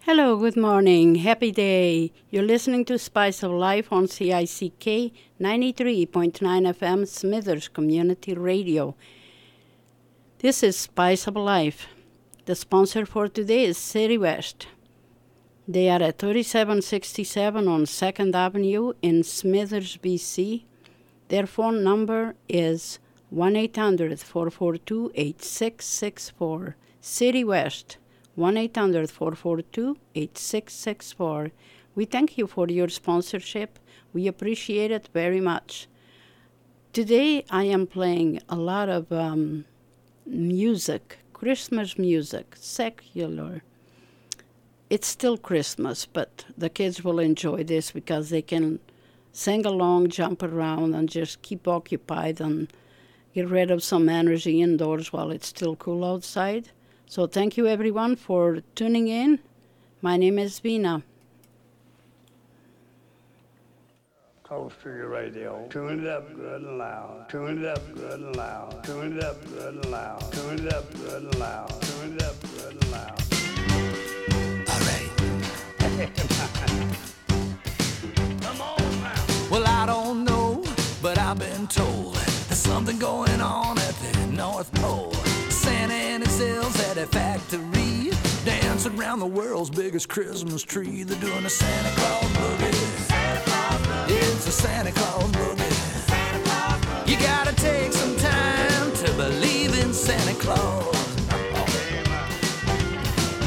Hello, good morning, happy day. You're listening to Spice of Life on CICK 93.9 FM Smithers Community Radio. This is Spice of Life. The sponsor for today is City West. They are at 3767 on 2nd Avenue in Smithers, BC. Their phone number is 1 800 442 8664. City West 1 800 442 8664. We thank you for your sponsorship. We appreciate it very much. Today I am playing a lot of um, music, Christmas music, secular. It's still Christmas, but the kids will enjoy this because they can sing along, jump around, and just keep occupied and get rid of some energy indoors while it's still cool outside. So thank you everyone for tuning in. My name is Vina. Close to your radio. Tune it up good and loud. Tune it up good and loud. Tune it up good and loud. Tune it up good and loud. Tune it up good and loud. All right. Come on now. Well, I don't know, but I've been told there's something going on at the North Pole. Santa and his elves at a factory dancing around the world's biggest Christmas tree. They're doing a Santa Claus boogie. It's a Santa Claus boogie. You gotta take some time to believe in Santa Claus.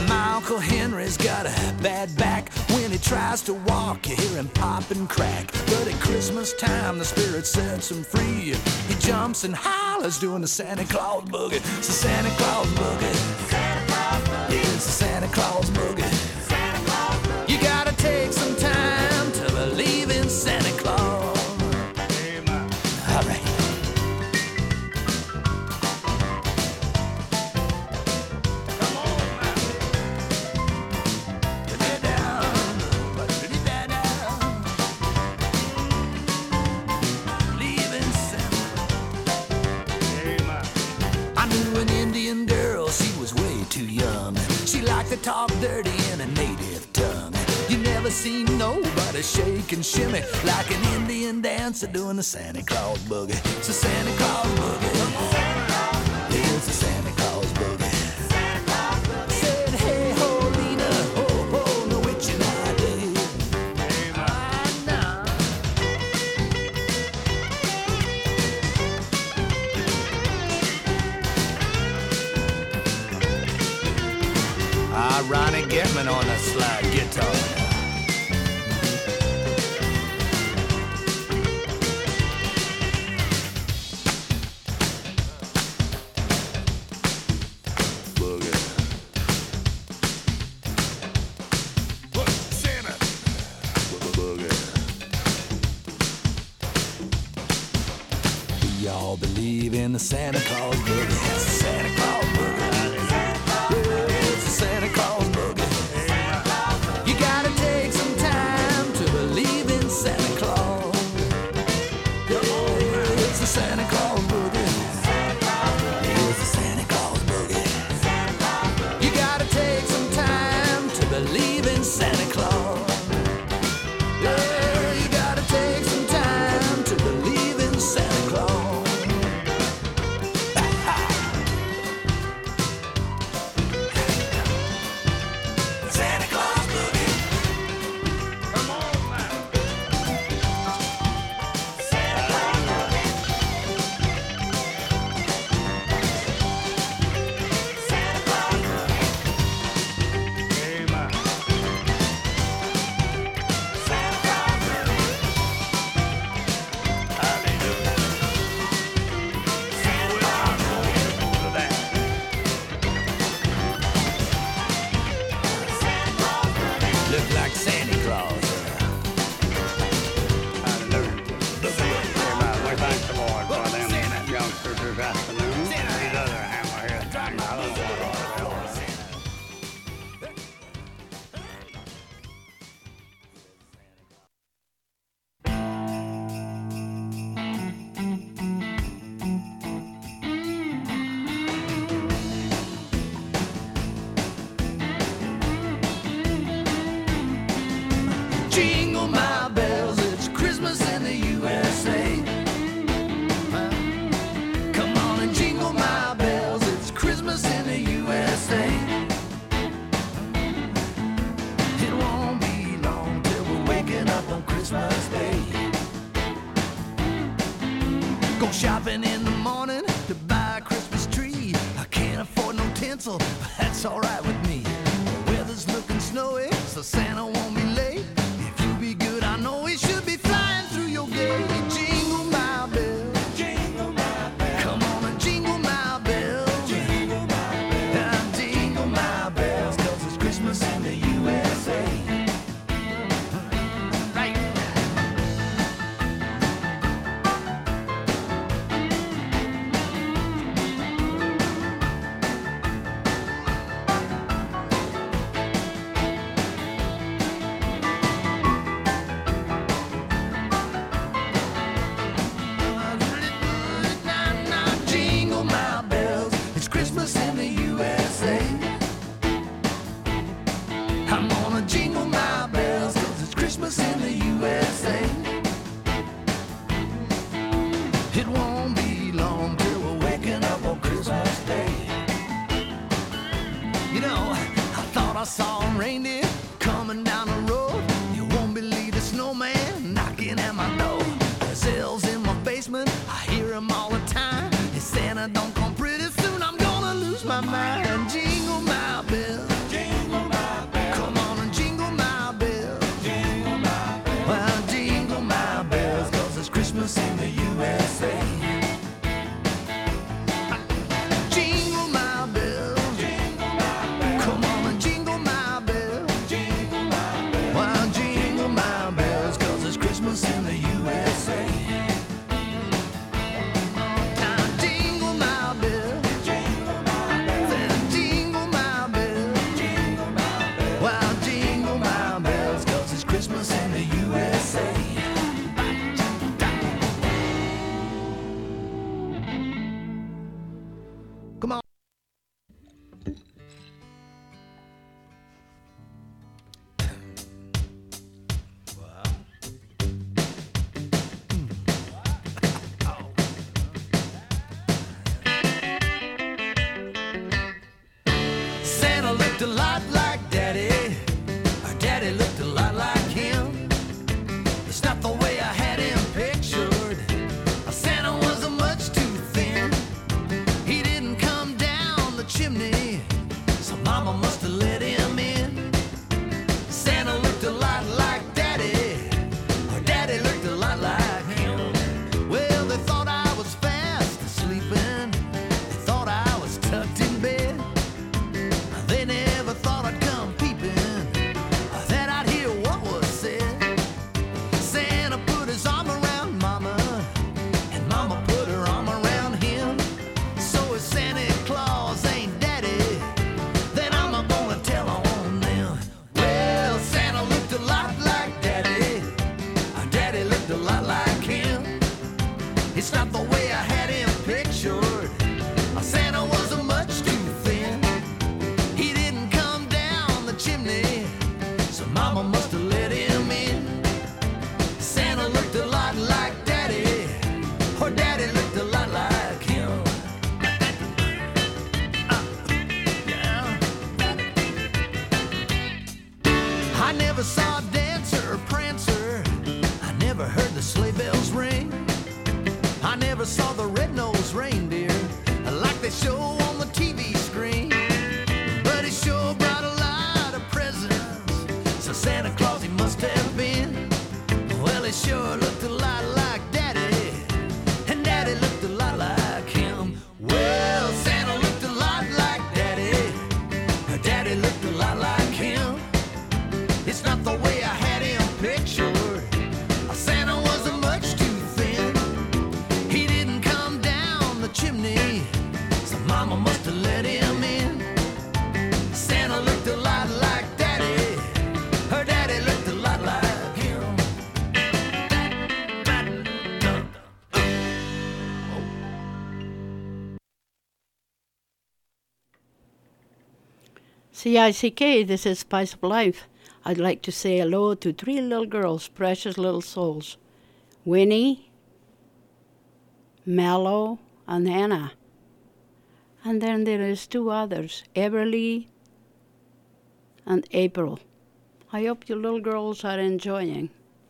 My Uncle Henry's got a tries to walk, you hear him pop and crack. But at Christmas time, the spirit sets him free. He jumps and hollers doing the Santa Claus boogie. It's a Santa Claus boogie. Yeah, it's a Santa Claus boogie. You gotta take some time to believe in Santa Claus. Liked talk dirty in a native tongue. You never seen nobody shake and shimmy like an Indian dancer doing the Santa Claus boogie. A Santa Claus boogie. that's alright with CICK, this is Spice of Life. I'd like to say hello to three little girls, precious little souls Winnie, Mallow, and Anna. And then there is two others, Everly and April. I hope you little girls are enjoying.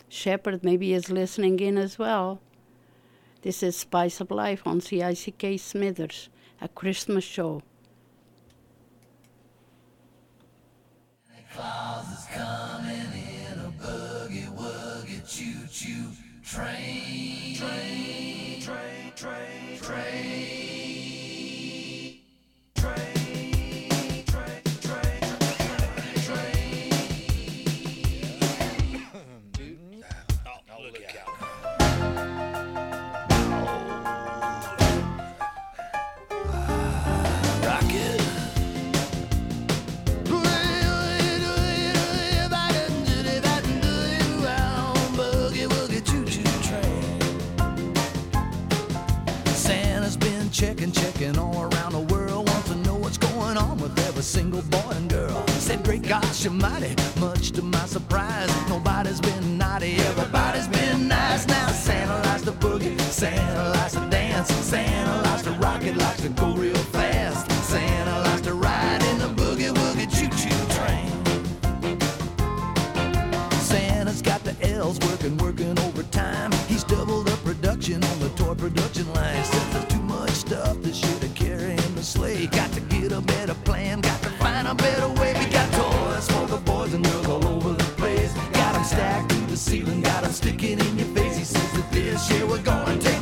Shepherd maybe is listening in as well. This is Spice of Life on CICK Smithers, a Christmas show. choo train, train, train, train, train. train. single boy and girl. Said, Great gosh mighty!" much to my surprise, nobody's been naughty, everybody's been nice. Now Santa likes to boogie, Santa likes to dance, Santa likes to rock it, likes to go real fast. Santa likes to ride in the boogie woogie choo choo train. Santa's got the L's working, working overtime. He's doubled up production on the toy production line. Says there's too and stuff this year to carry in the sleigh. Got to get a better plan, got to find a better way. We got toys for the boys and girls all over the place. Got them stacked to the ceiling, got them sticking in your face. He says that this year we're going to take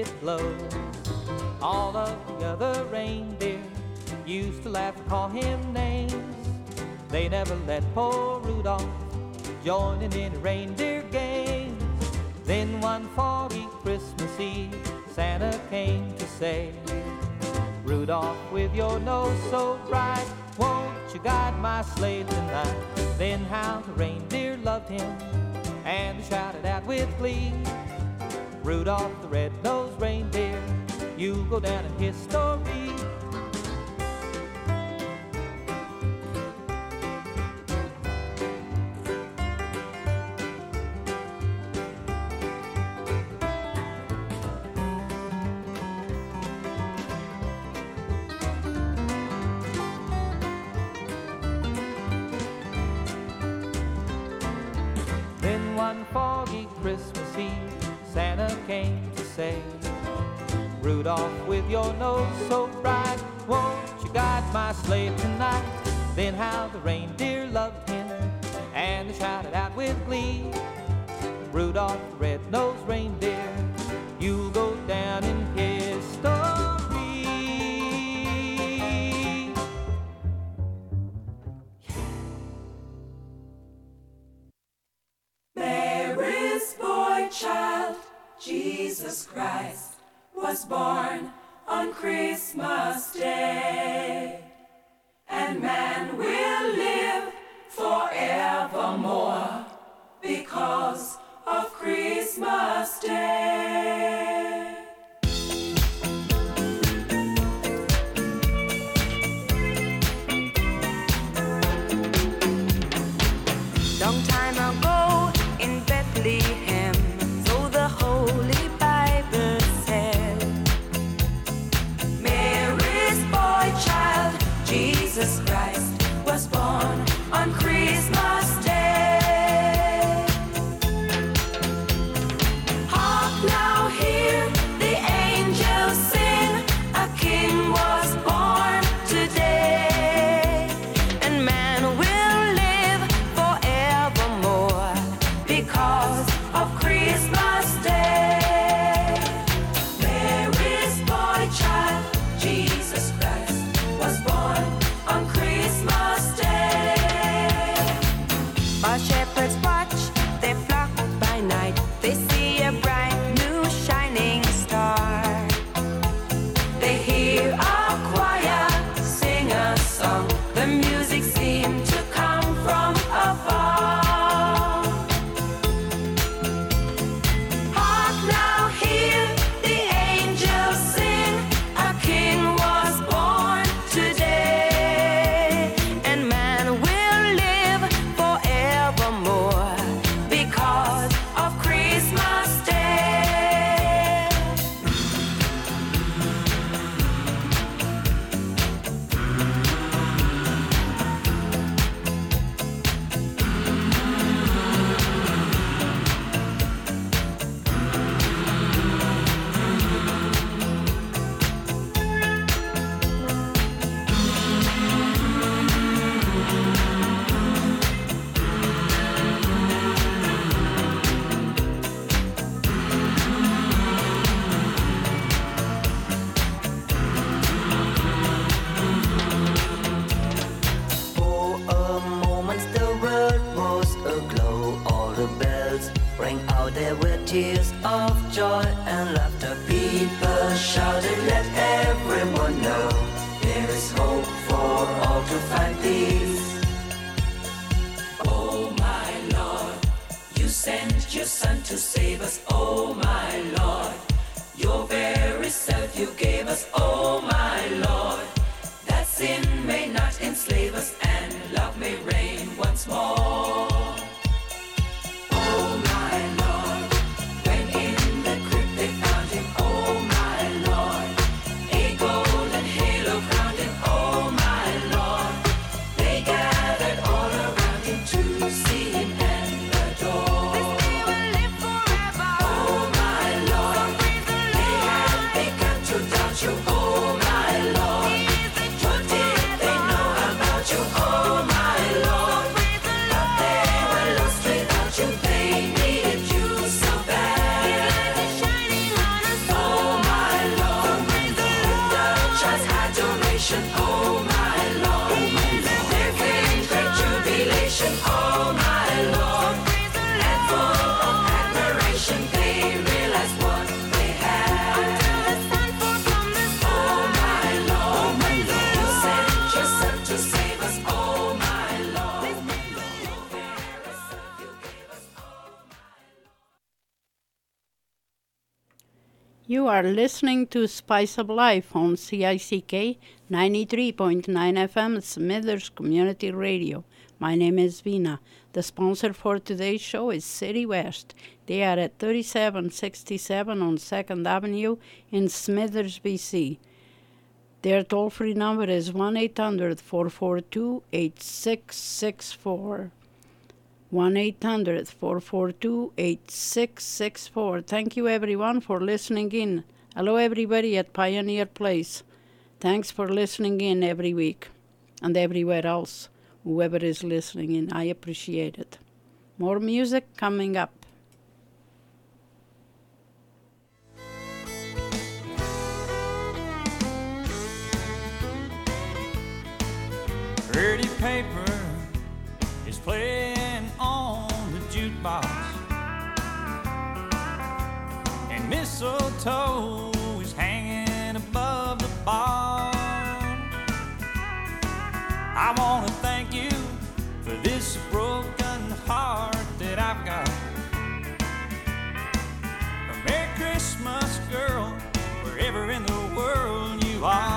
it low. All of the other reindeer used to laugh and call him names. They never let poor Rudolph join in any reindeer games. Then one foggy Christmas Eve, Santa came to say, Rudolph, with your nose so bright, won't you guide my sleigh tonight? Then how the reindeer loved him and shouted out with glee. Rudolph the red-nosed reindeer. You go down in history long time. You are listening to Spice of Life on CICK 93.9 FM Smithers Community Radio. My name is Vina. The sponsor for today's show is City West. They are at 3767 on 2nd Avenue in Smithers, BC. Their toll free number is 1 800 442 8664. 1 800 442 8664. Thank you, everyone, for listening in. Hello, everybody at Pioneer Place. Thanks for listening in every week and everywhere else, whoever is listening in. I appreciate it. More music coming up. Pretty paper is playing. mistletoe is hanging above the bar. I want to thank you for this broken heart that I've got. Merry Christmas, girl, wherever in the world you are.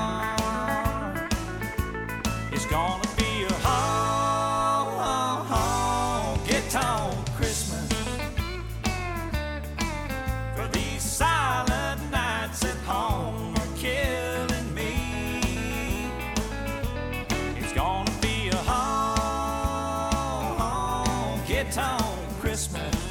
Santa on Christmas.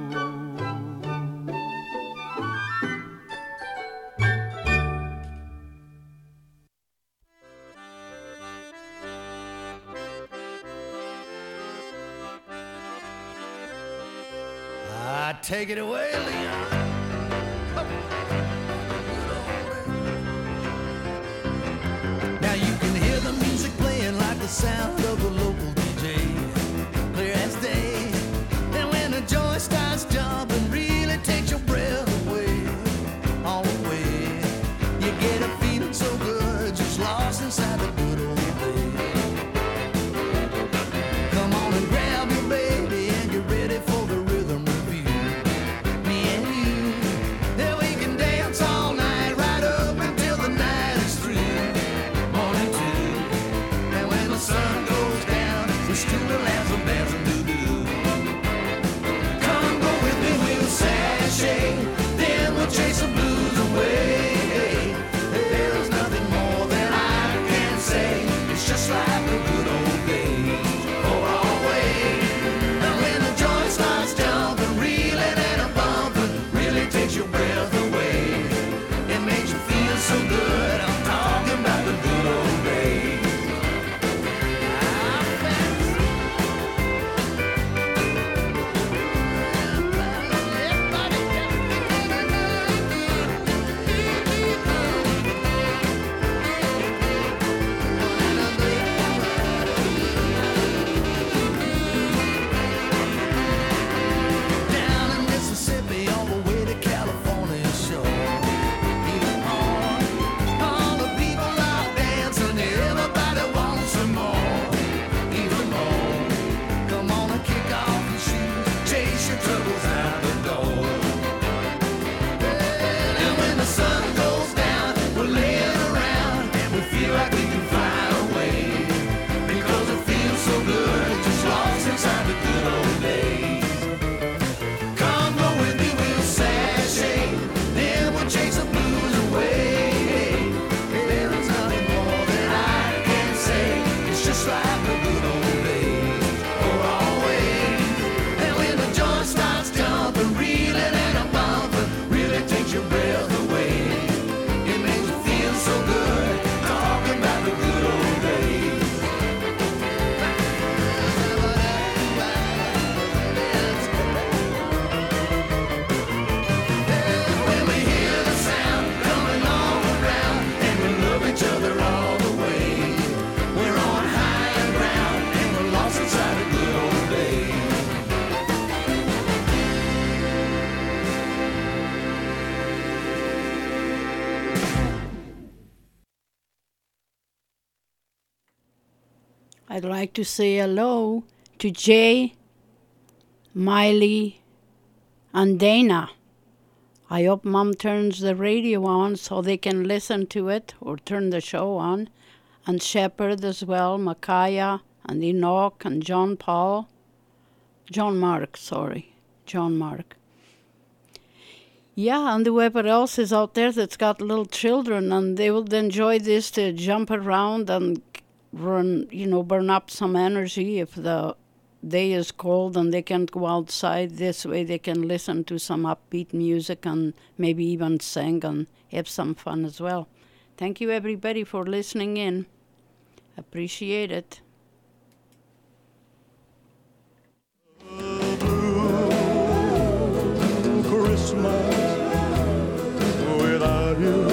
Take it away, Leon. Now you can hear the music playing like the sound of like to say hello to Jay, Miley, and Dana. I hope Mom turns the radio on so they can listen to it or turn the show on. And Shepherd as well, Micaiah and Enoch and John Paul. John Mark, sorry. John Mark. Yeah, and whoever else is out there that's got little children and they will enjoy this to jump around and run, you know, burn up some energy if the day is cold and they can't go outside. This way they can listen to some upbeat music and maybe even sing and have some fun as well. Thank you, everybody, for listening in. Appreciate it. Christmas without you.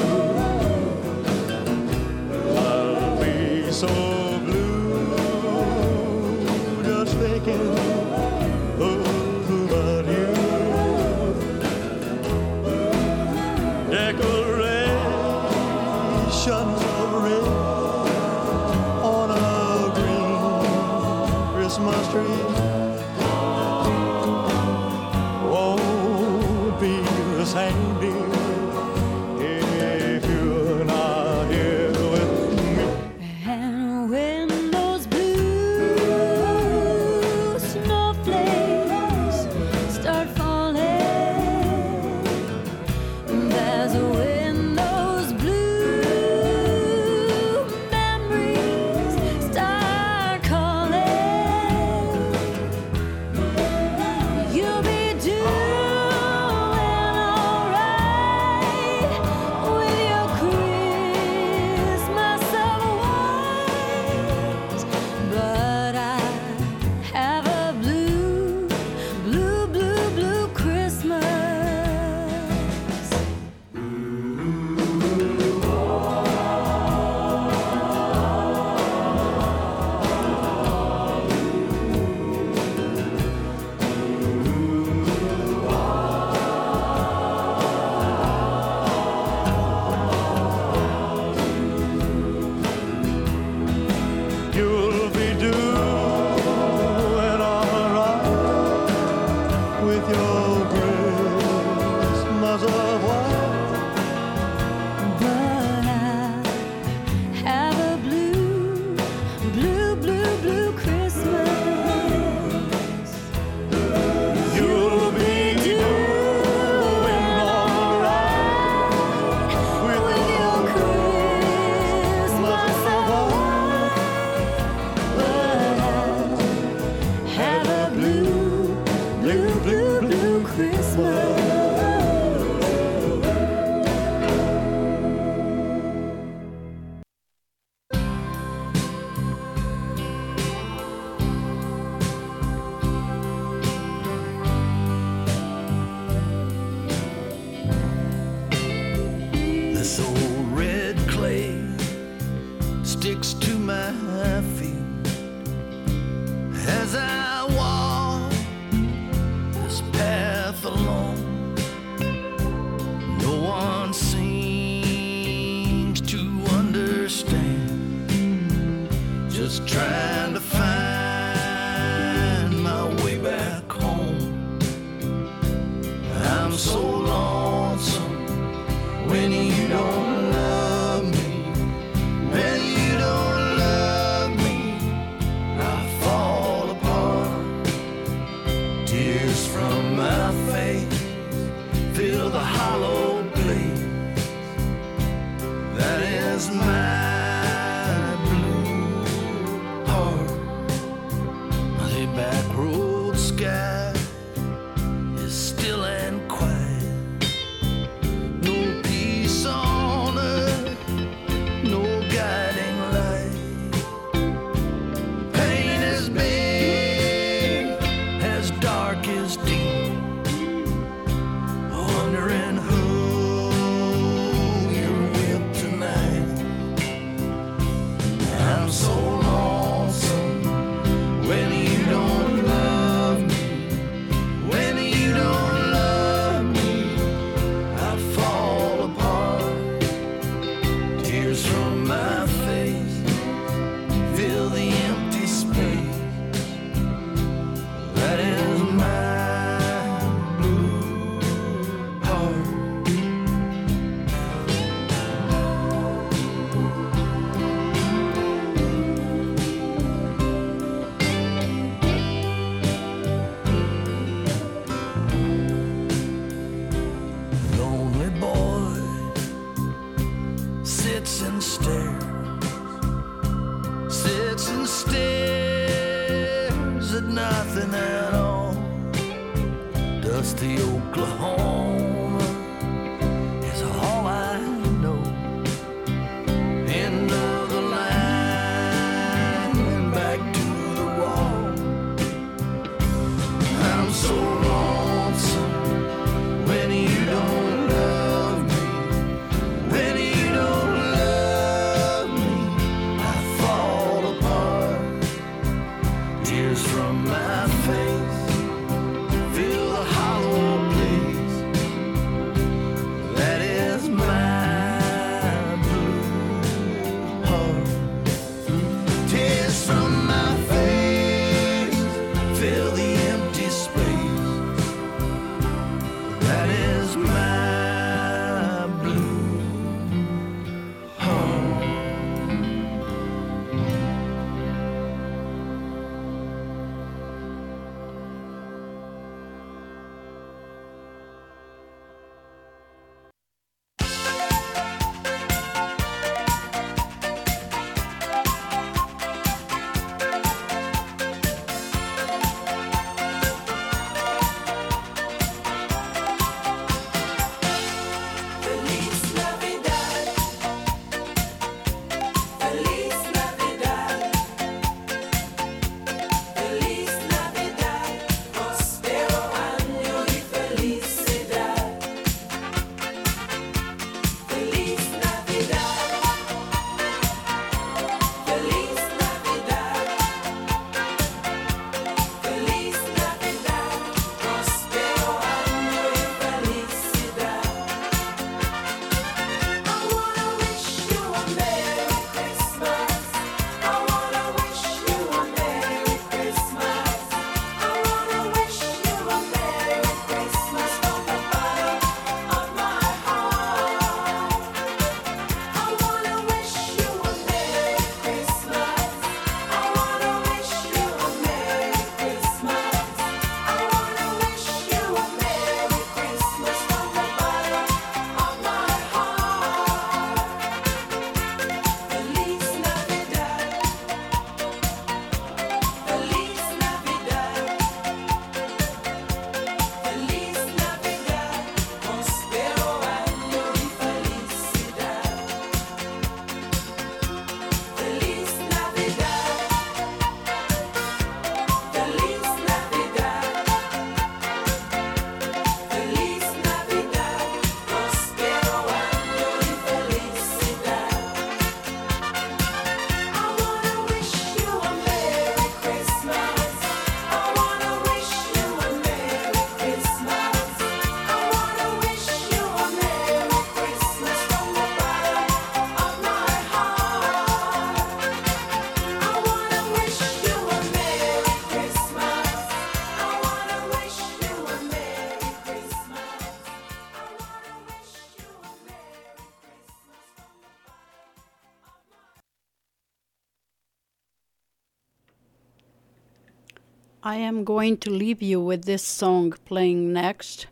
I am going to leave you with this song playing next.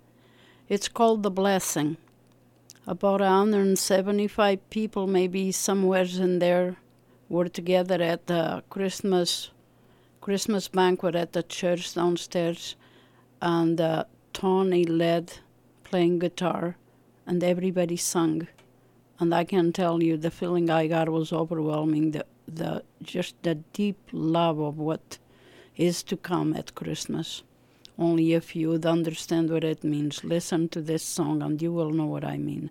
It's called The Blessing. About 175 people, maybe somewhere in there, were together at the Christmas Christmas banquet at the church downstairs, and uh, Tony led playing guitar, and everybody sung. And I can tell you, the feeling I got was overwhelming. The the just the deep love of what is to come at Christmas. Only if you'd understand what it means, listen to this song and you will know what I mean.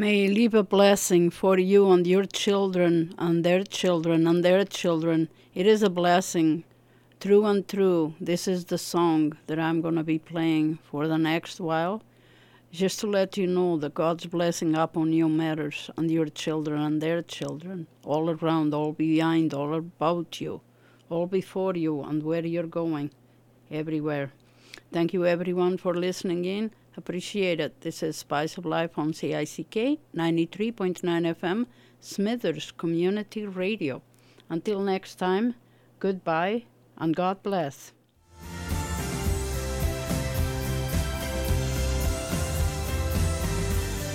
May He leave a blessing for you and your children and their children and their children. It is a blessing. True and true, this is the song that I'm going to be playing for the next while. Just to let you know that God's blessing upon you matters and your children and their children, all around, all behind, all about you, all before you and where you're going, everywhere. Thank you everyone for listening in. Appreciate it. This is Spice of Life on CICK 93.9 FM, Smithers Community Radio. Until next time, goodbye and God bless.